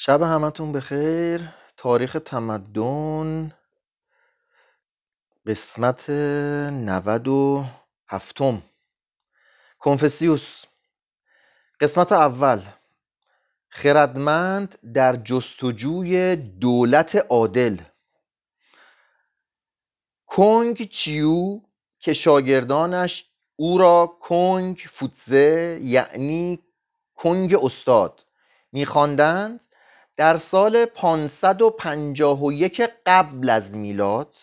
شب همتون بخیر. تاریخ تمدن. قسمت نود و هفتم. کنفسیوس. قسمت اول. خردمند در جستجوی دولت عادل. کنگ چیو که شاگردانش او را کنگ فوتزه یعنی کنگ استاد میخواندند در سال 551 قبل از میلاد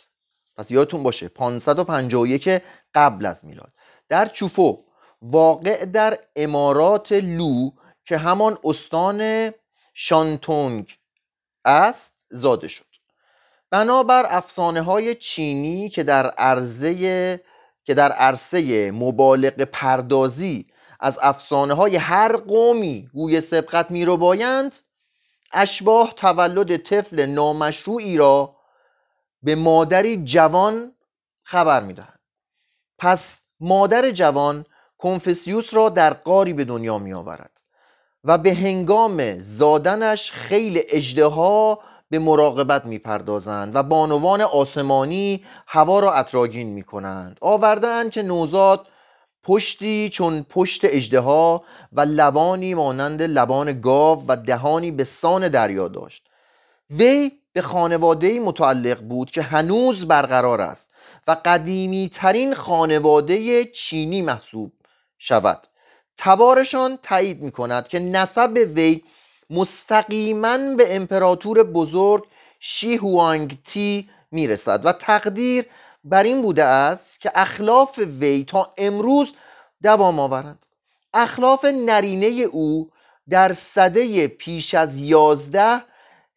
پس یادتون باشه 551 قبل از میلاد در چوفو واقع در امارات لو که همان استان شانتونگ است زاده شد. بنابر افسانه های چینی که در عرصه که در عرصه مبالغ پردازی از افسانه های هر قومی گوی سبقت می رو بایند اشباه تولد طفل نامشروعی را به مادری جوان خبر می‌دهند پس مادر جوان کنفسیوس را در قاری به دنیا می آورد و به هنگام زادنش خیلی اجدها به مراقبت می‌پردازند و بانوان آسمانی هوا را اطراگین می کنند آوردن که نوزاد پشتی چون پشت اجدها و لبانی مانند لبان گاو و دهانی به سان دریا داشت. وی به خانواده متعلق بود که هنوز برقرار است و قدیمی ترین خانواده چینی محسوب شود. تبارشان تایید می کند که نسب وی مستقیما به امپراتور بزرگ شی هوانگ تی می رسد و تقدیر بر این بوده است که اخلاف وی تا امروز دوام آورد اخلاف نرینه او در صده پیش از یازده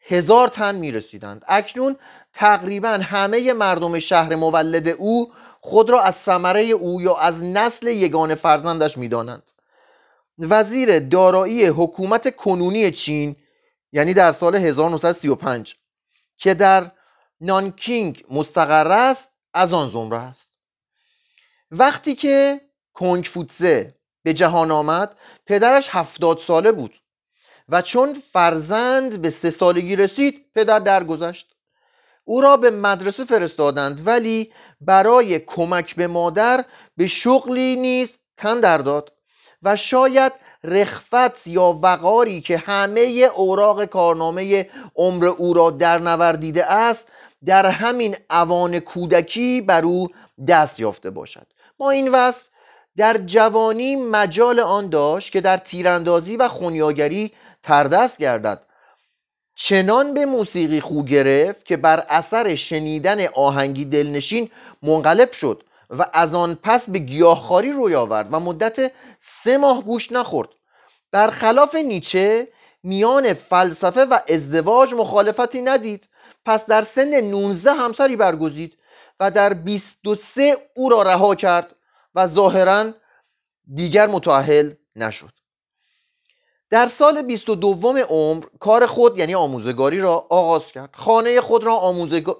هزار تن می رسیدند اکنون تقریبا همه مردم شهر مولد او خود را از ثمره او یا از نسل یگان فرزندش می دانند. وزیر دارایی حکومت کنونی چین یعنی در سال 1935 که در نانکینگ مستقر است از آن زمره است. وقتی که کنگ فوتزه به جهان آمد پدرش هفتاد ساله بود و چون فرزند به سه سالگی رسید پدر درگذشت. او را به مدرسه فرستادند ولی برای کمک به مادر به شغلی نیز تن در داد و شاید رخفت یا وقاری که همه اوراق کارنامه عمر او را در نوردیده است در همین اوان کودکی بر او دست یافته باشد. با این وصف در جوانی مجال آن داشت که در تیراندازی و خونیاگری تردست گردد. چنان به موسیقی خو گرفت که بر اثر شنیدن آهنگی دلنشین منقلب شد و از آن پس به گیاهخواری روی آورد و مدت سه ماه گوش نخورد. برخلاف نیچه میان فلسفه و ازدواج مخالفتی ندید. پس در سن 19 همسری برگزید و در 23 او را رها کرد و ظاهرا دیگر متعهل نشد. در سال 22 عمر کار خود یعنی آموزگاری را آغاز کرد. خانه خود را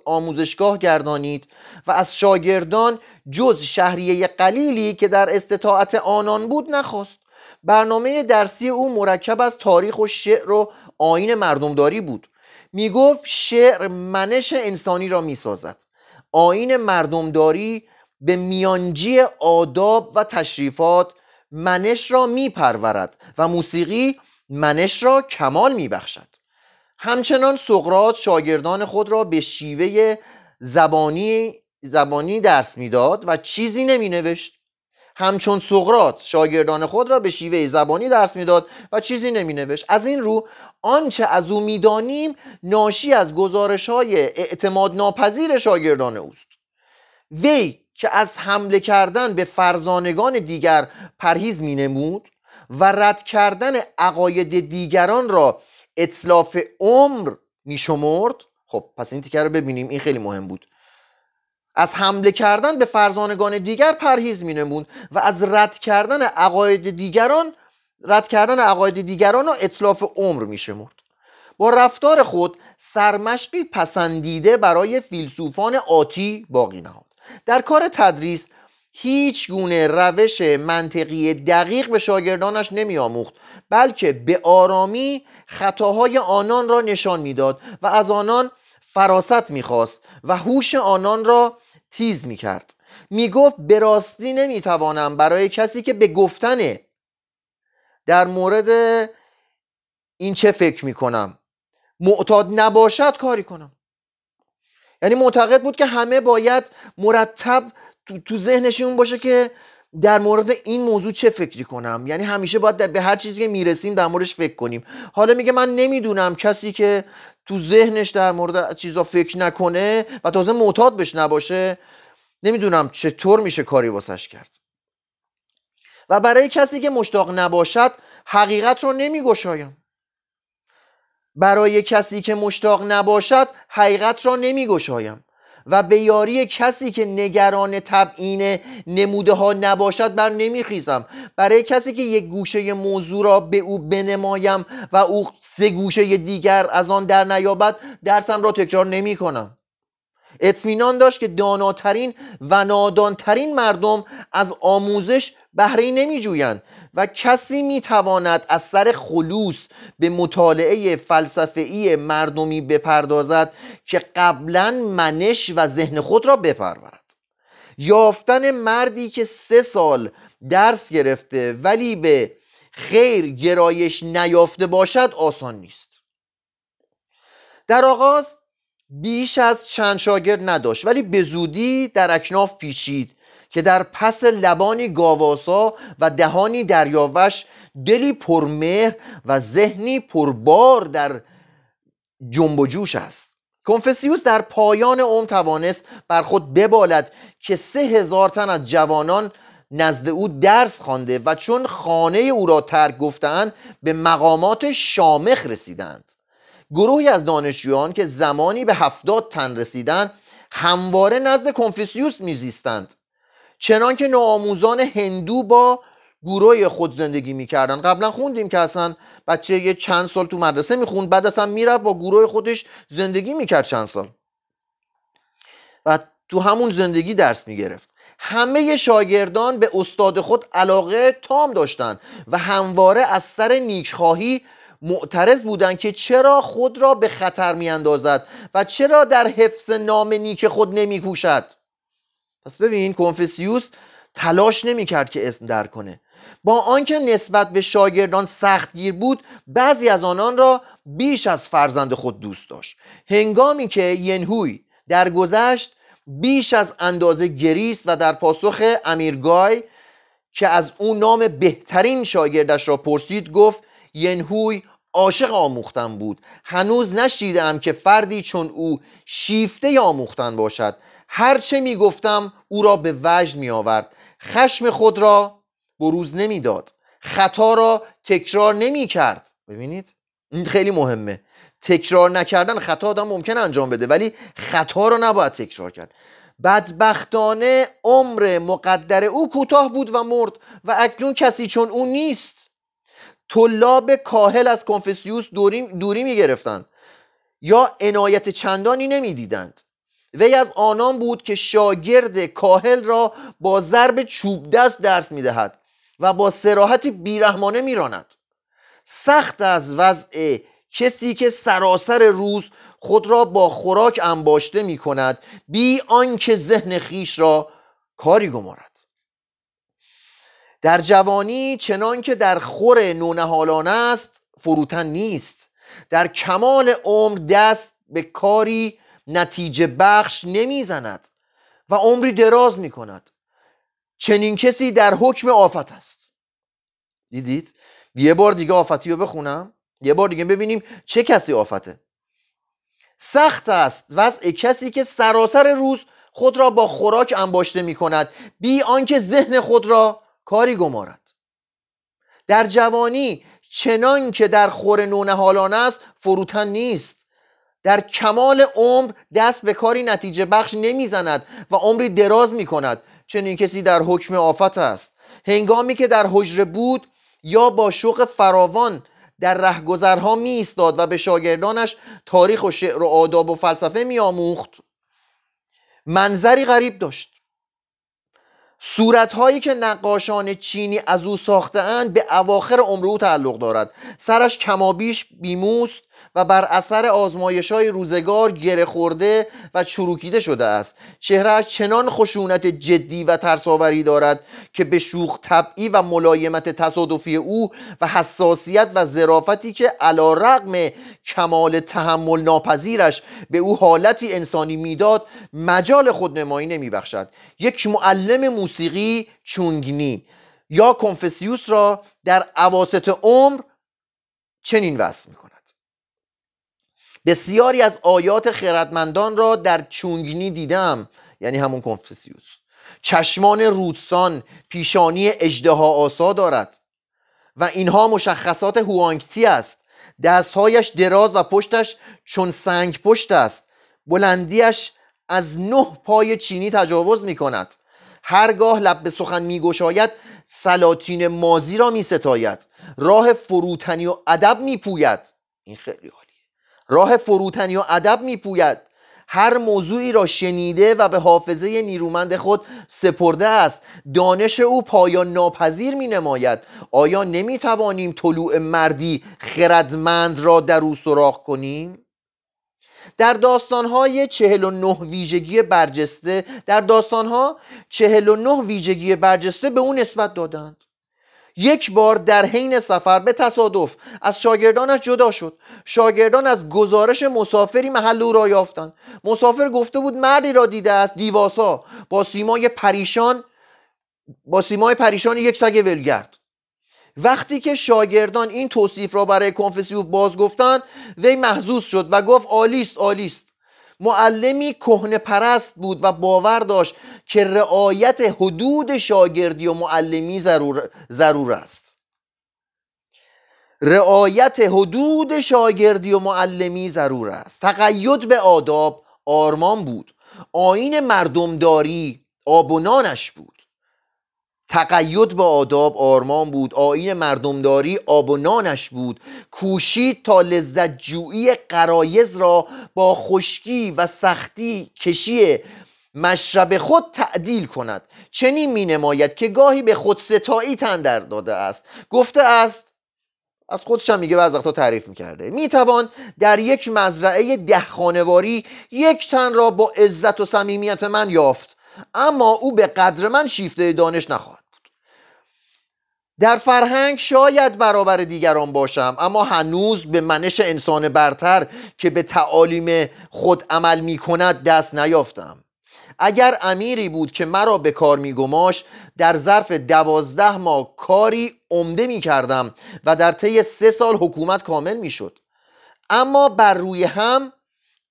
آموزشگاه گردانید و از شاگردان جز شهریه قلیلی که در استطاعت آنان بود نخواست. برنامه درسی او مرکب از تاریخ و شعر و آین مردمداری بود. می گفت شعر منش انسانی را می سازد آین مردمداری به میانجی آداب و تشریفات منش را میپرورد و موسیقی منش را کمال میبخشد. همچنان سقرات شاگردان خود را به شیوه زبانی زبانی درس می‌داد و چیزی نمی نوشت همچون سقرات شاگردان خود را به شیوه زبانی درس می‌داد و چیزی نمی نوشت از این رو آنچه از او می‌دانیم ناشی از گزارش های اعتماد ناپذیر شاگردان اوست. وی که از حمله کردن به فرزانگان دیگر پرهیز می نمود و رد کردن عقاید دیگران را اطلاف عمر می شمرد خب پس این تیکر رو ببینیم این خیلی مهم بود. از حمله کردن به فرزانگان دیگر پرهیز می نمود و از رد کردن عقاید دیگران رد کردن عقاید دیگران را اطلاف عمر می شمرد با رفتار خود سرمشقی پسندیده برای فیلسوفان آتی باقی نهاد. در کار تدریس هیچ گونه روش منطقی دقیق به شاگردانش نمی آموخت بلکه به آرامی خطاهای آنان را نشان می‌داد و از آنان فراست می‌خواست و هوش آنان را تیز می‌کرد. می‌گفت به راستی نمی‌توانم برای کسی که به گفتنه. در مورد این چه فکر می‌کنم؟ معتاد نباشد کاری کنم. یعنی معتقد بود که همه باید مرتب تو ذهنشون باشه که در مورد این موضوع چه فکری کنم. یعنی همیشه باید به هر چیزی که می‌رسیم در موردش فکر کنیم. حالا میگه من نمی‌دونم کسی که تو ذهنش در مورد چیزا فکر نکنه و تازه معتاد بش نباشه نمی‌دونم چطور میشه کاری واسش کرد. و برای کسی که مشتاق نباشد حقیقت رو نمیگشایم. برای کسی که مشتاق نباشد حقیقت را نمیگشایم. و به یاری کسی که نگران تبعین نموده ها نباشد بر نمیخیزم. برای کسی که یک گوشه موضوع را به او بنمایم و او سه گوشه دیگر از آن در نیابد درسم را تکرار نمی کنم اطمینان داشت که داناترین و نادانترین مردم از آموزش بهره نمی جویند و کسی می تواند از سر خلوص به مطالعه فلسفه‌ای مردمی بپردازد که قبلا منش و ذهن خود را بپرورد. یافتن مردی که سه سال درس گرفته ولی به خیر گرایش نیافته باشد آسان نیست. در آغاز بیش از چند شاگرد نداشت ولی به زودی در اکناف پیچید که در پس لبانی گاواسا و دهانی دریاوش دلی پرمهر و ذهنی پربار در جنب و جوش است. کنفسیوس در پایان عمر توانست بر خود ببالد که سه هزار تن از جوانان نزد او درس خوانده و چون خانه او را ترک گفتند به مقامات شامخ رسیدند. گروهی از دانشجویان که زمانی به هفتاد تن رسیدند همواره نزد کنفوسیوس میزیستند. چنان که نوآموزان هندو با گروه خود زندگی می‌کردن. قبلا خوندیم که اصلا بچه یه چند سال تو مدرسه می‌خوند بعد اصلا می‌رفت با گروه خودش زندگی می‌کرد چند سال. و تو همون زندگی درس می‌گرفت. همه شاگردان به استاد خود علاقه تام داشتند و همواره از سر نیکخواهی معترض بودند که چرا خود را به خطر میاندازد و چرا در حفظ نام نیک خود نمیکوشد؟ پس ببین کنفسیوس تلاش نمی‌کرد که اسم در کنه. با آنکه نسبت به شاگردان سختگیر بود بعضی از آنان را بیش از فرزند خود دوست داشت. هنگامی که ینهوی گذشت بیش از اندازه گریست و در پاسخ امیرگای که از او نام بهترین شاگردش را پرسید گفت ینهوی عاشق آموختن بود. هنوز نشیدم که فردی چون او شیفته آموختن باشد. هرچه می‌گفتم او را به وجد می آورد خشم خود را بروز نمی‌داد. خطا را تکرار نمی کرد ببینید؟ این خیلی مهمه. تکرار نکردن خطا آدم ممکن انجام بده ولی خطا را نباید تکرار کرد. بدبختانه عمر مقدر او کوتاه بود و مرد و اکنون کسی چون او نیست. طلاب کاهل از کنفسیوس دوری, دوری می گرفتند یا عنایت چندانی نمی‌دیدند. وی از آنان بود که شاگرد کاهل را با ضرب چوب دست درس می‌دهد و با سراحت بیرحمانه میراند. سخت از وضع کسی که سراسر روز خود را با خوراک انباشته می کند بی آنکه ذهن خیش را کاری گمارد. در جوانی چنان که در خور نونهالان است فروتن نیست. در کمال عمر دست به کاری نتیجه بخش نمی‌زند و عمری دراز می کند چنین کسی در حکم آفت است. دیدید؟ یه بار دیگه آفتی رو بخونم. یه بار دیگه ببینیم چه کسی آفته. سخت است وضع کسی که سراسر روز خود را با خوراک انباشته می کند بی آنکه ذهن خود را کاری گمارد. در جوانی چنان که در خور نونهالان است فروتن نیست. در کمال عمر دست به کاری نتیجه بخش نمی‌زند و عمری دراز می کند چنین کسی در حکم آفت است. هنگامی که در حجره بود یا با شوق فراوان در رهگذرها می ایستاد و به شاگردانش تاریخ و شعر و آداب و فلسفه می آموخت منظری غریب داشت. صورت هایی که نقاشان چینی از او ساختهاند به اواخر عمر او تعلق دارد. سرش کمابیش بیموست و بر اثر آزمایش های روزگار گره خورده و چروکیده شده است. چهرهش چنان خشونت جدی و ترساوری دارد که به شوخ طبعی و ملایمت تصادفی او و حساسیت و ظرافتی که علا رقم کمال تحمل ناپذیرش به او حالتی انسانی می‌داد مجال خودنمایی نمیبخشد. یک معلم موسیقی چونگنی. یا کنفسیوس را در عواست عمر چنین وصف می‌کند. بسیاری از آیات خردمندان را در چونگنی دیدم یعنی همون کنفسیوس چشمان رودسان پیشانی اجدها آسا دارد و اینها مشخصات هوانگتی است. دستهایش دراز و پشتش چون سنگ پشت است. بلندیش از نه پای چینی تجاوز می کند هرگاه لب به سخن می گشاید سلاطین مازی را می ستاید راه فروتنی و ادب می پوید این خیلی راه فروتنی و ادب میپوید. هر موضوعی را شنیده و به حافظه نیرومند خود سپرده است. دانش او پایان ناپذیر می نماید آیا نمی توانیم طلوع مردی خردمند را در او سراغ کنیم؟ در داستانهای چهل و نه ویژگی برجسته در داستانها چهل و نه ویژگی برجسته به او نسبت دادند. یک بار در حین سفر به تصادف از شاگردانش جدا شد. شاگردان از گزارش مسافری محل او را یافتند. مسافر گفته بود مردی را دیده است دیواسا. با سیمای پریشان با سیمای پریشان یک سگ ولگرد وقتی که شاگردان این توصیف را برای کنفسیوس باز گفتند وی محزوز شد و گفت آلیست آلیست معلمی کهنه پرست بود و باور داشت که رعایت حدود شاگردی و معلمی ضرور, ضرور است. رعایت حدود شاگردی و معلمی ضرور است. تقید به آداب آرمان بود. آین مردمداری آب و نانش بود. تقید به آداب آرمان بود. آین مردمداری آب و بود. کوشید تا لذت جویی قرایز را با خشکی و سختی کشی مشرب خود تعدیل کند. چنین می نماید که گاهی به خود ستایی تن در داده است. گفته است از خودش هم میگه بعض وقتا تعریف می‌کرده. می‌توان در یک مزرعه ده خانواری یک تن را با عزت و صمیمیت من یافت. اما او به قدر من شیفته دانش نخواهد بود. در فرهنگ شاید برابر دیگران باشم اما هنوز به منش انسان برتر که به تعالیم خود عمل می کند دست نیافتم. اگر امیری بود که مرا به کار میگماش در ظرف دوازده ماه کاری عمده می کردم و در طی سه سال حکومت کامل می شد اما بر روی هم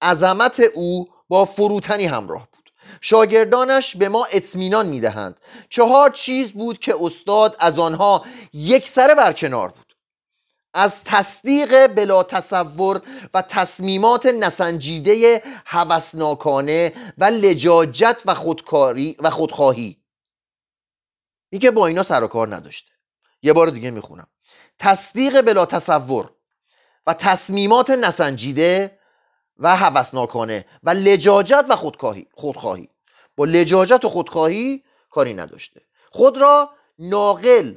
عظمت او با فروتنی همراه بود. شاگردانش به ما اطمینان می‌دهند. چهار چیز بود که استاد از آنها یک سره برکنار بود. از تصدیق بلا تصور و تصمیمات نسنجیده هوسناکانه و لجاجت و خودکاری و خودخواهی. میگه با اینا سر و کار نداشته. یه بار دیگه می‌خونم. تصدیق بلا تصور و تصمیمات نسنجیده و هوسناکانه و لجاجت و خودخواهی خودخواهی. با لجاجت و خودخواهی کاری نداشته. خود را ناقل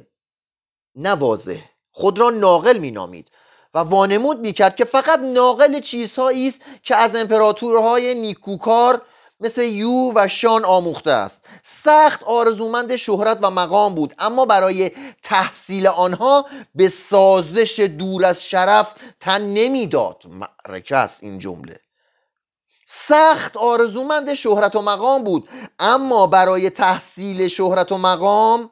نوازه خود را ناقل مینامید و وانمود می‌کرد که فقط ناقل چیزهایی است که از امپراتورهای نیکوکار مثل یو و شان آموخته است. سخت آرزومند شهرت و مقام بود اما برای تحصیل آنها به سازش دور از شرف تن نمی‌داد. معرکه است این جمله. سخت آرزومند شهرت و مقام بود اما برای تحصیل شهرت و مقام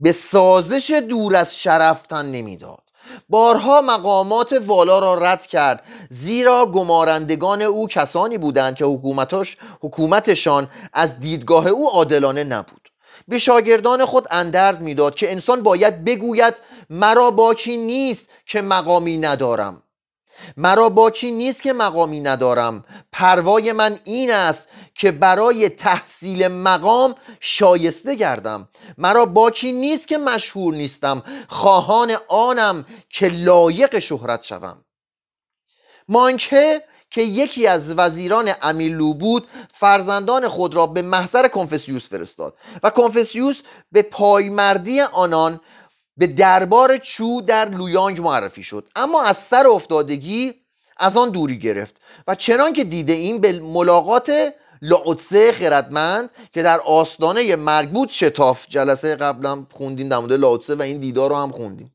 به سازش دور از شرفتن نمی‌داد. بارها مقامات والا را رد کرد زیرا گمارندگان او کسانی بودند که حکومتش حکومتشان از دیدگاه او عادلانه نبود. به شاگردان خود اندرز می‌داد که انسان باید بگوید مرا باکی نیست که مقامی ندارم. مرا باکی نیست که مقامی ندارم؟ پروای من این است که برای تحصیل مقام شایسته گردم. مرا باکی نیست که مشهور نیستم؟ خواهان آنم که لایق شهرت شوم. مانکه که یکی از وزیران امیلو بود فرزندان خود را به محضر کنفسیوس فرستاد و کنفسیوس به پایمردی آنان به دربار چو در لویانگ معرفی شد. اما از سر افتادگی از آن دوری گرفت و چنان که دیده این به ملاقات لاوتسه خردمند که در آستانه مرگ بود شتاف جلسه قبلا خوندیم در مورد لاوتسه و این دیدار رو هم خوندیم.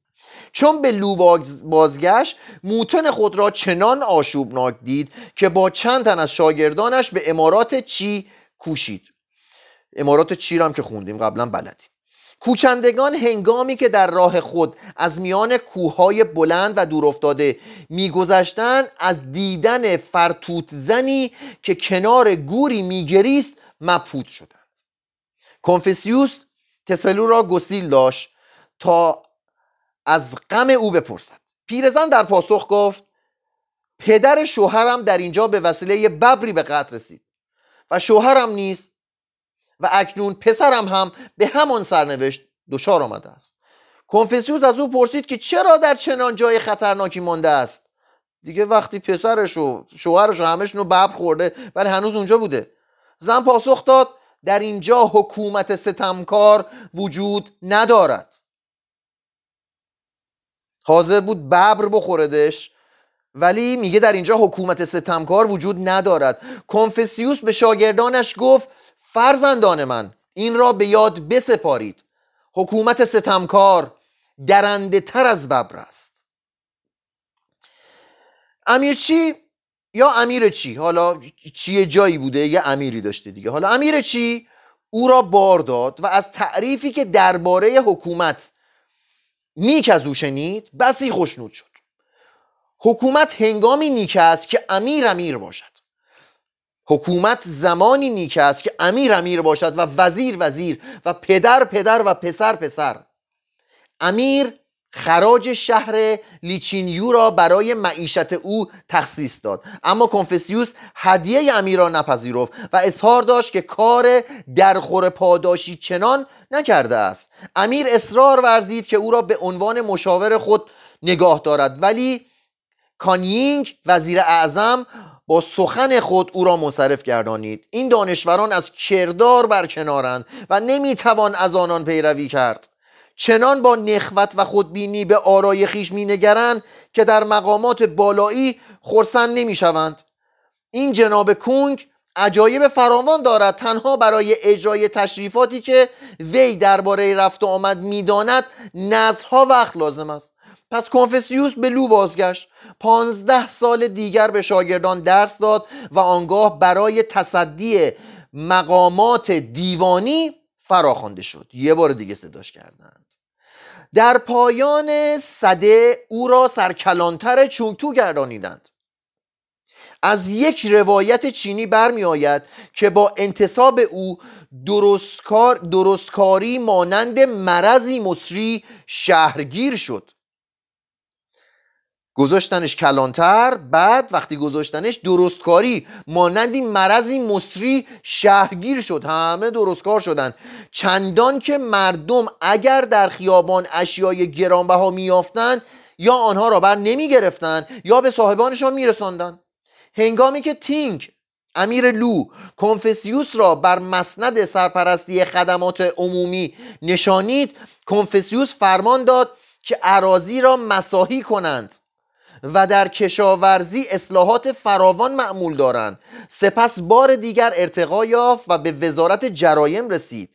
چون به لو بازگشت موتن خود را چنان آشوبناک دید که با چند تن از شاگردانش به امارات چی کوشید. امارات چی هم که خوندیم قبلا بلدیم. کوچندگان هنگامی که در راه خود از میان کوههای بلند و دورافتاده میگذشتند از دیدن فرتوت زنی که کنار گوری میگریست مبهوت شدند. کنفسیوس تسلو را گسیل داشت تا از غم او بپرسد. پیرزن در پاسخ گفت پدر شوهرم در اینجا به وسیله ببری به قتل رسید. و شوهرم نیست و اکنون پسرم هم به همان سرنوشت دچار آمده است. کنفسیوس از او پرسید که چرا در چنان جای خطرناکی مانده است؟ دیگه وقتی پسرش و شوهرش و همشون رو ببر خورده ولی هنوز اونجا بوده. زن پاسخ داد در اینجا حکومت ستمکار وجود ندارد. حاضر بود ببر بخوردش ولی میگه در اینجا حکومت ستمکار وجود ندارد. کنفسیوس به شاگردانش گفت فرزندان من این را به یاد بسپارید. حکومت ستمکار درنده تر از ببر است. امیر چی؟ یا امیر چی؟ حالا چیه جایی بوده؟ یه امیری داشته دیگه. حالا امیر چی؟ او را بار داد و از تعریفی که درباره حکومت نیک از او شنید بسی خوشنود شد. حکومت هنگامی نیک است که امیر امیر باشد. حکومت زمانی نیک است که امیر امیر باشد و وزیر وزیر و پدر پدر و پسر پسر. امیر خراج شهر لیچینیو را برای معیشت او تخصیص داد. اما کنفسیوس هدیه امیر را نپذیرفت و اظهار داشت که کار درخور پاداشی چنان نکرده است. امیر اصرار ورزید که او را به عنوان مشاور خود نگاه دارد. ولی کانینگ وزیر اعظم سخن خود او را منصرف گردانید. این دانشوران از کردار برکنارند و نمی‌توان از آنان پیروی کرد. چنان با نخوت و خودبینی به آرای خیش مینگرند که در مقامات بالایی خرسند نمی‌شوند. این جناب کونگ عجایب فراوان دارد تنها برای اجرای تشریفاتی که وی درباره رفت و آمد می‌داند نزدها وقت لازم است. پس کنفسیوس به لو بازگشت. پانزده سال دیگر به شاگردان درس داد و آنگاه برای تصدی مقامات دیوانی فراخوانده شد. یه بار دیگه صداش کردند. در پایان صده او را سرکلانتر چونتو گردانیدند. از یک روایت چینی برمی آید که با انتصاب او درستکار درستکاری مانند مرضی مصری شهرگیر شد. گذاشتنش کلانتر بعد وقتی گذاشتنش درستکاری. مانند این مرضی مصری شهرگیر شد همه درستکار شدن. چندان که مردم اگر در خیابان اشیای گرانبها میافتند یا آنها را بر نمی گرفتن یا به صاحبانشان میرساندند. هنگامی که تینگ امیر لو کنفسیوس را بر مسند سرپرستی خدمات عمومی نشانید کنفسیوس فرمان داد که عراضی را مساحی کنند. و در کشاورزی اصلاحات فراوان معمول دارند. سپس بار دیگر ارتقا یافت و به وزارت جرایم رسید.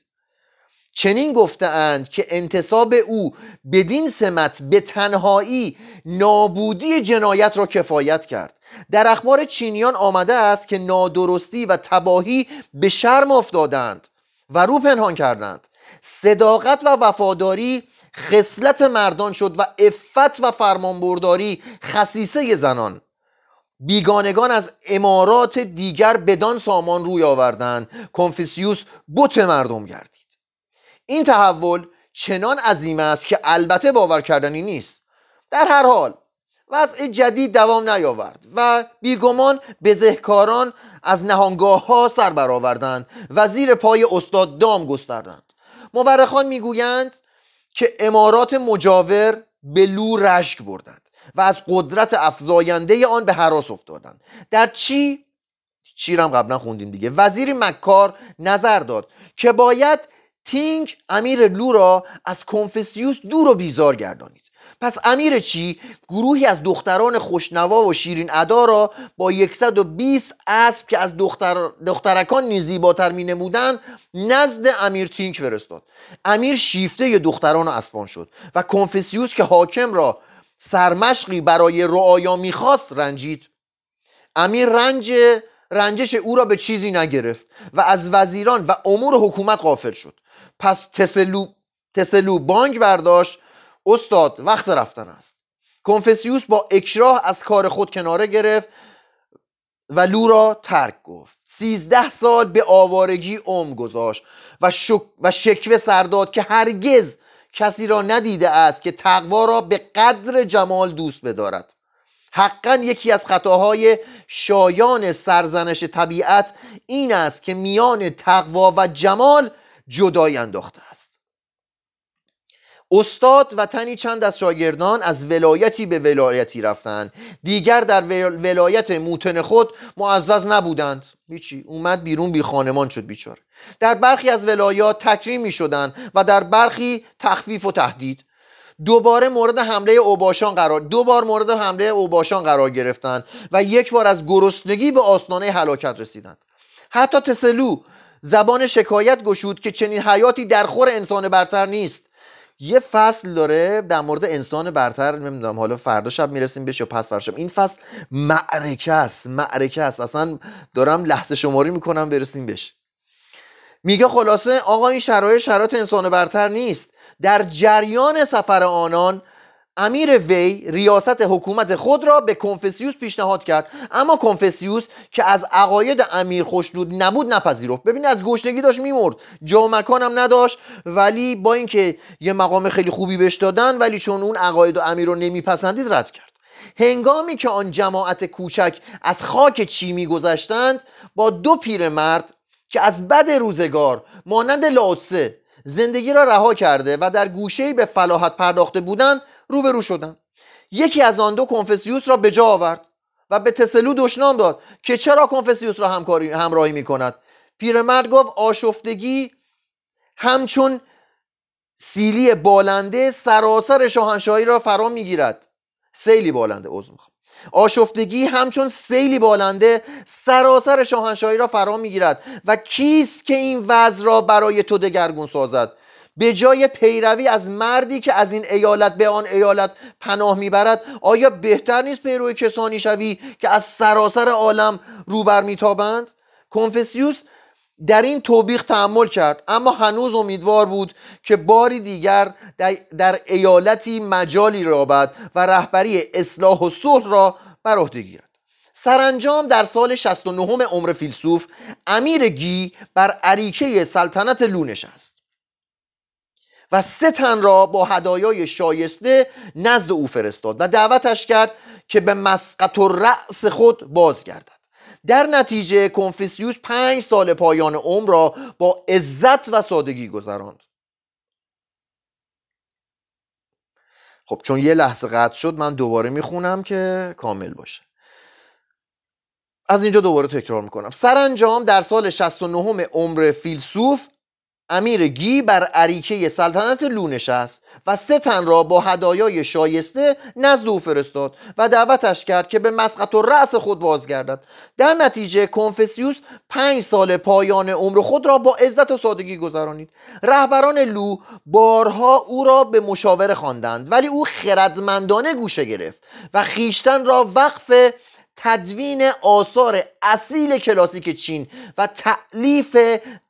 چنین گفتهاند که انتصاب او بدین سمت به تنهایی نابودی جنایت را کفایت کرد. در اخبار چینیان آمده است که نادرستی و تباهی به شرم افتادند و رو پنهان کردند. صداقت و وفاداری خصلت مردان شد و افت و فرمانبرداری خصیصه زنان. بیگانگان از امارات دیگر بدان سامان روی آوردند. کنفیسیوس بت مردم گردید. این تحول چنان عظیم است که البته باور کردنی نیست. در هر حال وضع جدید دوام نیاورد و بیگمان بزهکاران از نهانگاه ها سر برآوردند. و زیر پای استاد دام گستردند. مورخان می‌گویند که امارات مجاور به لو رشک بردند و از قدرت افزاینده آن به حراس افتادند. در چی؟ چیرم قبلا خوندیم دیگه. وزیر مکار نظر داد که باید تینگ امیر لو را از کنفسیوس دور و بیزار گردانید. پس امیر چی؟ گروهی از دختران خوشنوا و شیرین ادا را با 120 اسب که از دختر... دخترکان نیز زیباتر می نمودند نزد امیر تینگ فرستاد. امیر شیفته دختران و اسبان شد و کنفسیوس که حاکم را سرمشقی برای رعایا می‌خواست رنجید. امیر رنج رنجش او را به چیزی نگرفت و از وزیران و امور حکومت غافل شد. پس تسلو, تسلو بانک برداشت استاد وقت رفتن است. کنفسیوس با اکراه از کار خود کناره گرفت و لو را ترک گفت. سیزده سال به آوارگی عمر گذاشت و, شک و شکوه سرداد که هرگز کسی را ندیده است که تقوا را به قدر جمال دوست بدارد. حقا یکی از خطاهای شایان سرزنش طبیعت این است که میان تقوا و جمال جدایی انداخته استاد و تنی چند از شاگردان از ولایتی به ولایتی رفتند دیگر در ولایت موتن خود معزز نبودند. بیچی اومد بیرون بی خانمان شد بیچاره. در برخی از ولایات تکریم می شدند و در برخی تخفیف و تهدید. دوباره مورد حمله اوباشان قرار دو بار مورد حمله اوباشان قرار گرفتند و یک بار از گرسنگی به آستانه هلاکت رسیدند. حتی تسلو زبان شکایت گشود که چنین حیاتی در خور انسان برتر نیست. یه فصل داره در مورد انسان برتر نمی‌دونم حالا فردا شب می‌رسیم بهش یا پس فردا این فصل معرکه است معرکه است. اصلا دارم لحظه شماری می‌کنم برسیم بهش. میگه خلاصه آقا این شرایط شرایط انسان برتر نیست. در جریان سفر آنان امیر وی ریاست حکومت خود را به کنفسیوس پیشنهاد کرد. اما کنفسیوس که از عقاید امیر خوشنود نبود نپذیرفت. ببینید از گشنگی داشت میمرد. جا مکانم نداشت. ولی با اینکه یه مقام خیلی خوبی بهش دادن ولی چون اون عقاید و امیر رو نمیپسندید رد کرد. هنگامی که آن جماعت کوچک از خاک چی میگذشتند با دو پیرمرد که از بد روزگار مانند لاوتسه زندگی را رها کرده و در گوشه به فلاحت پرداخته بودند روبرو شدند یکی از آن دو کنفسیوس را به جا آورد و به تسلو دشنام داد که چرا کنفسیوس را همکاری همراهی می کند پیرمرد گفت آشفتگی همچون سیلی بالنده سراسر شاهنشاهی را فرا می‌گیرد. سیلی بالنده عذر می‌خوام. آشفتگی همچون سیلی بالنده سراسر شاهنشاهی را فرا می‌گیرد. و کیست که این وضع را برای تو دگرگون سازد؟ به جای پیروی از مردی که از این ایالت به آن ایالت پناه می‌برد آیا بهتر نیست پیروی کسانی شوی که از سراسر عالم روبر میتابند؟ کنفسیوس در این توبیخ تحمل کرد اما هنوز امیدوار بود که باری دیگر در ایالتی مجالی رابد و رهبری اصلاح و صلح را بر عهده گیرد. سرانجام در سال 69 عمر فیلسوف امیر گی بر عریکه سلطنت لو نشست. و سه تن را با هدایای شایسته نزد او فرستاد و دعوتش کرد که به مسقط و رأس خود بازگردد. در نتیجه کنفیسیوس پنج سال پایان عمر را با عزت و سادگی گذراند. خب چون یه لحظه قطع شد من دوباره می‌خونم که کامل باشه. از اینجا دوباره تکرار می‌کنم. سرانجام در سال 69 عمر فیلسوف امیر گی بر عریکه سلطنت لو نشست و سه تن را با هدایای شایسته نزد او فرستاد و دعوتش کرد که به مسقط و رأس خود بازگردد. در نتیجه کنفسیوس پنج سال پایان عمر خود را با عزت و سادگی گذرانید. رهبران لو بارها او را به مشاوره خواندند ولی او خردمندانه گوشه گرفت و خیشتن را وقف تدوین آثار اصیل کلاسیک چین و تعلیف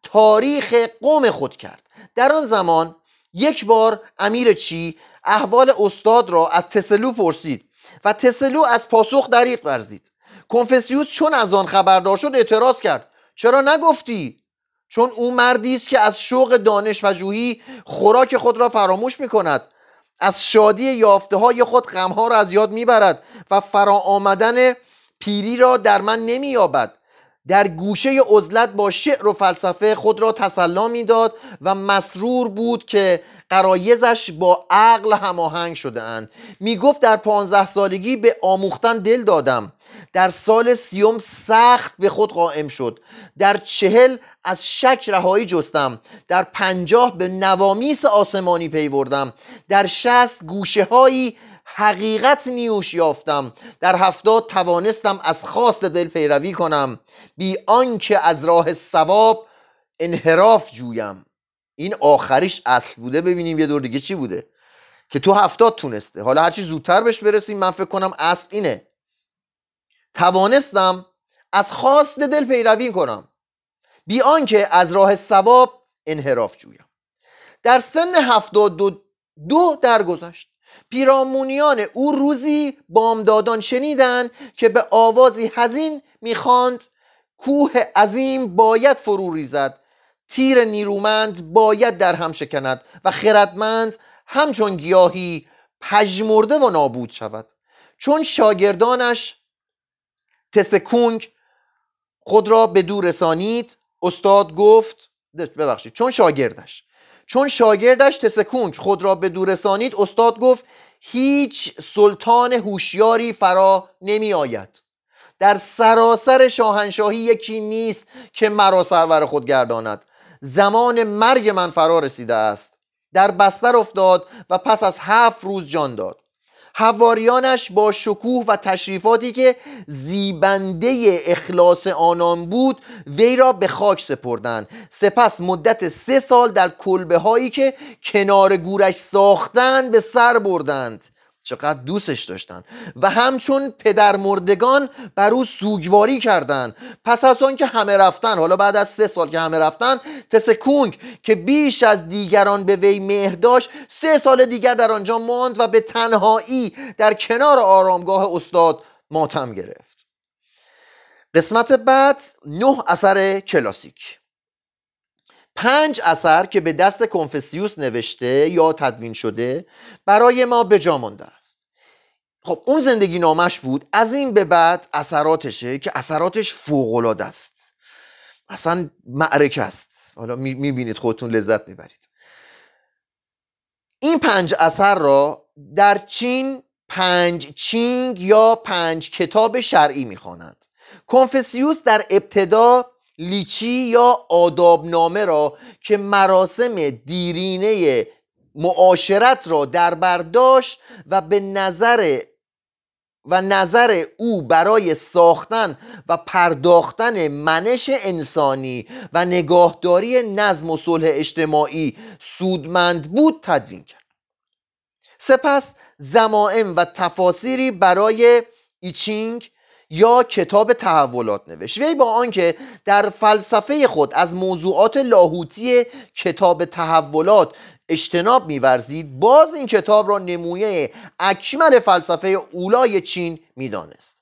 تاریخ قوم خود کرد. در آن زمان یک بار امیر چی احوال استاد را از تسلو پرسید و تسلو از پاسخ دریق ورزید. کنفسیوس چون از آن خبردار شد اعتراض کرد. چرا نگفتی؟ چون او مردی است که از شوق دانش و جویی خوراک خود را فراموش می کند از شادی یافته های خود غمها را از یاد می‌برد و فرا آمدن پیری را در من نمییابد. در گوشه عزلت با شعر و فلسفه خود را تسلا می‌داد و مسرور بود که قرایزش با عقل هماهنگ شده اند می‌گفت در پانزده سالگی به آموختن دل دادم. در سال سیوم سخت به خود قائم شد. در چهل از شک رهایی جستم. در پنجاه به نوامیس آسمانی پیوردم در شست گوشه هایی حقیقت نیوش یافتم. در هفتاد توانستم از خواست دل پیروی کنم. بی آنکه از راه ثواب انحراف جویم. این آخریش اصل بوده. ببینیم یه دور دیگه چی بوده. که تو هفتاد تونسته. حالا هرچی زودتر بهش برسیم من فکر کنم اصل اینه. توانستم از خواست دل پیروی کنم. بی آنکه از راه ثواب انحراف جویم. در سن هفتاد دو, دو درگذشت. پیرامونیان او روزی بامدادان شنیدند که به آوازی حزین می‌خواند کوه عظیم باید فرو ریزد تیر نیرومند باید در هم شکند و خردمند همچون گیاهی پژمرده و نابود شود. چون شاگردانش تسکونگ خود را به دور رسانید استاد گفت ببخشید چون شاگردش چون شاگردش تسکونگ خود را به دور رسانید استاد گفت هیچ سلطان هوشیاری فرا نمی آید در سراسر شاهنشاهی یکی نیست که مرا سرور خود گرداند. زمان مرگ من فرا رسیده است. در بستر افتاد و پس از هفت روز جان داد. حواریانش با شکوه و تشریفاتی که زیبنده اخلاص آنان بود وی را به خاک سپردند. سپس مدت سه سال در کلبه هایی که کنار گورش ساختند به سر بردند. چقدر دوستش داشتن. و همچون پدر مردگان بر او سوگواری کردند پس از آن که همه رفتن حالا بعد از سه سال که همه رفتن تسکونگ که بیش از دیگران به وی مهر داشت سه سال دیگر در آنجا ماند و به تنهایی در کنار آرامگاه استاد ماتم گرفت. قسمت بعد نه اثر کلاسیک. پنج اثر که به دست کنفسیوس نوشته یا تدوین شده برای ما به جا مانده خب اون زندگی نامش بود. از این به بعد اثراتشه که اثراتش فوقالعاده است. اصلا معرکه است. حالا می‌بینید خودتون لذت می‌برید. این پنج اثر را در چین پنج چینگ یا پنج کتاب شرعی می‌خوانند. کنفسیوس در ابتدا لیچی یا آدابنامه را که مراسم دیرینه معاشرت را در برداشت و به نظر و نظر او برای ساختن و پرداختن منش انسانی و نگاهداری نظم و صلح اجتماعی سودمند بود تدوین کرد. سپس زمائم و تفاسیری برای ایچینگ یا کتاب تحولات نوشت. وی با آنکه در فلسفه خود از موضوعات لاهوتی کتاب تحولات اجتناب میورزید باز این کتاب را نمونه اکمل فلسفه اولای چین می‌دانست.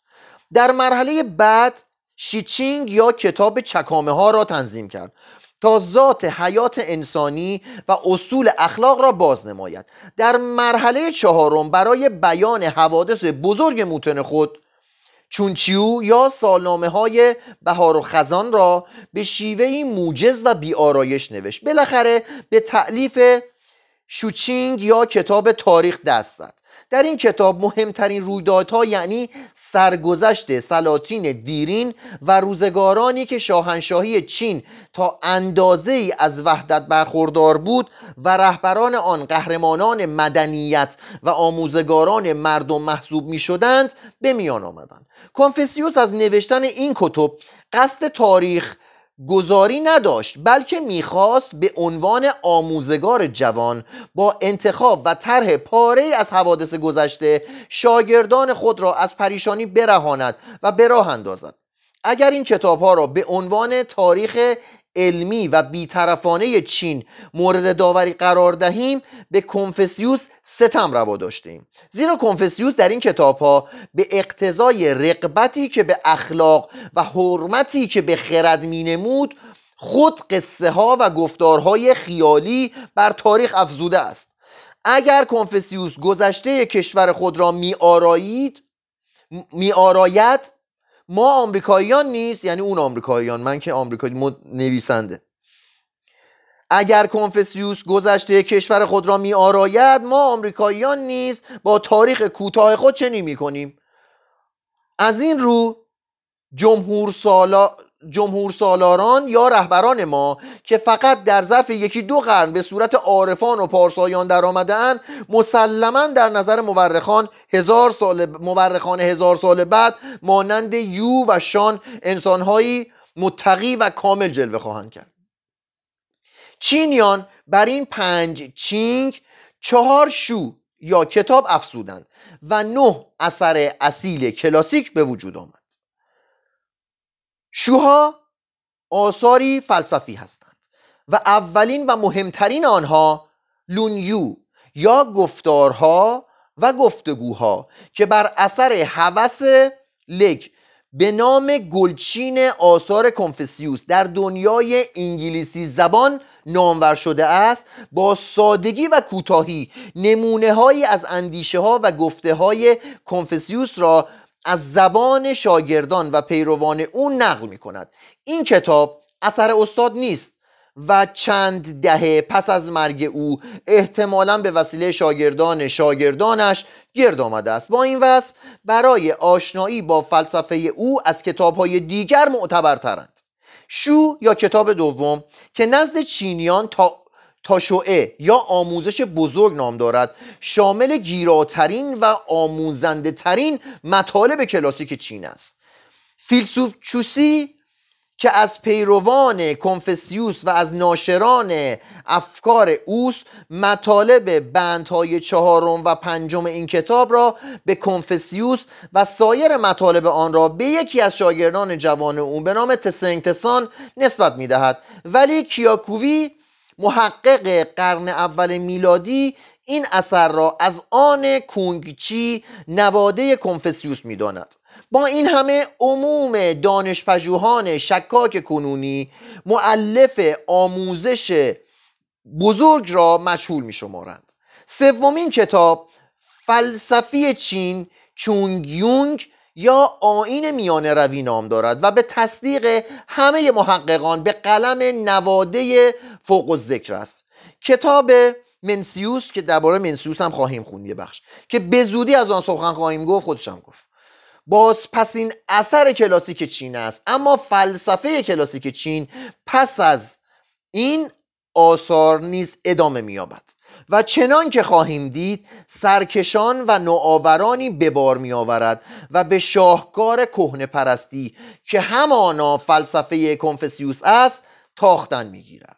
در مرحله بعد شیچینگ یا کتاب چکامه ها را تنظیم کرد تا ذات حیات انسانی و اصول اخلاق را باز نماید. در مرحله چهارم برای بیان حوادث بزرگ موتن خود چونچیو یا سالنامه های بهار و خزان را به شیوهی موجز و بیارایش نوشت. بالاخره به تعلیف شوچینگ یا کتاب تاریخ دست زد. در این کتاب مهمترین رویدادها یعنی سرگذشت سلاطین دیرین و روزگارانی که شاهنشاهی چین تا اندازه ای از وحدت برخوردار بود و رهبران آن قهرمانان مدنیت و آموزگاران مردم محسوب می شدند به میان آمدند. کنفسیوس از نوشتن این کتب قصد تاریخ گذاری نداشت بلکه می‌خواست به عنوان آموزگار جوان با انتخاب و طرح پاره از حوادث گذشته شاگردان خود را از پریشانی برهاند و به راه اندازد. اگر این کتاب ها را به عنوان تاریخ علمی و بیطرفانه چین مورد داوری قرار دهیم به کنفسیوس ستم روا داشتیم. زیرا کنفسیوس در این کتاب ها به اقتضای رقبتی که به اخلاق و حرمتی که به خرد می نمود خود قصه ها و گفتارهای خیالی بر تاریخ افزوده است. اگر کنفسیوس گذشته کشور خود را می آرایید می آراید ما آمریکاییان نیست یعنی اون آمریکاییان من که آمریکایی نویسنده. اگر کنفسیوس گذشته کشور خود را می آراید ما آمریکاییان نیز با تاریخ کوتاه خود چنین می کنیم؟ از این رو جمهور سالا جمهور سالاران یا رهبران ما که فقط در ظرف یکی دو قرن به صورت عارفان و پارسایان در آمدن مسلما در نظر مورخان هزار سال مورخان هزار سال بعد مانند یو و شان انسانهایی متقی و کامل جلوه خواهند کرد. چینیان بر این پنج چینگ چهار شو یا کتاب افزودند و نه اثر اصیل کلاسیک به وجود آمد. شوها آثاری فلسفی هستند و اولین و مهمترین آنها لونیو یا گفتارها و گفتگوها که بر اثر هوس لک به نام گلچین آثار کنفسیوس در دنیای انگلیسی زبان نامور شده است با سادگی و کوتاهی نمونه هایی از اندیشه ها و گفته های کنفسیوس را از زبان شاگردان و پیروان او نقل می کند این کتاب اثر استاد نیست و چند دهه پس از مرگ او احتمالا به وسیله شاگردان شاگردانش گرد آمده است. با این وصف برای آشنایی با فلسفه او از کتابهای دیگر معتبرترند. شو یا کتاب دوم که نزد چینیان تا تاشوعه یا آموزش بزرگ نام دارد. شامل گیراترین و آموزنده ترین مطالب کلاسیک چین است. فیلسوف چوسی که از پیروان کنفسیوس و از ناشران افکار اوس مطالب بندهای چهارم و پنجم این کتاب را به کنفسیوس و سایر مطالب آن را به یکی از شاگردان جوان او به نام تسنگتسان نسبت می دهد ولی کیاکووی محقق قرن اول میلادی این اثر را از آن کونگچی نواده کنفسیوس می‌داند. با این همه عموم دانشپژوهان شکاک کنونی معلف آموزش بزرگ را مشهول می شمارند سومین کتاب فلسفی چین چونگ یونگ یا آین میانه روی نام دارد و به تصدیق همه محققان به قلم نواده فوق الذکر است. کتاب منسیوس که درباره منسیوس هم خواهیم خوند یه بخش. که به زودی از آن سخن خواهیم گفت خودشم گفت. باز پس این اثر کلاسیک چین است. اما فلسفه کلاسیک چین پس از این آثار نیز ادامه مییابد. و چنان که خواهیم دید سرکشان و نوآورانی به بار می آورد و به شاهکار کهنه پرستی که همانا فلسفه کنفسیوس است تاختن می‌گیرد.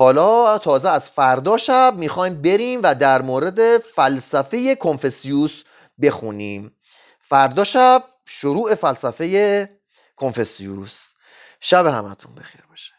حالا تازه از فردا شب می‌خوایم بریم و در مورد فلسفه کنفسیوس بخونیم. فردا شب شروع فلسفه کنفسیوس. شب همتون بخیر باشه.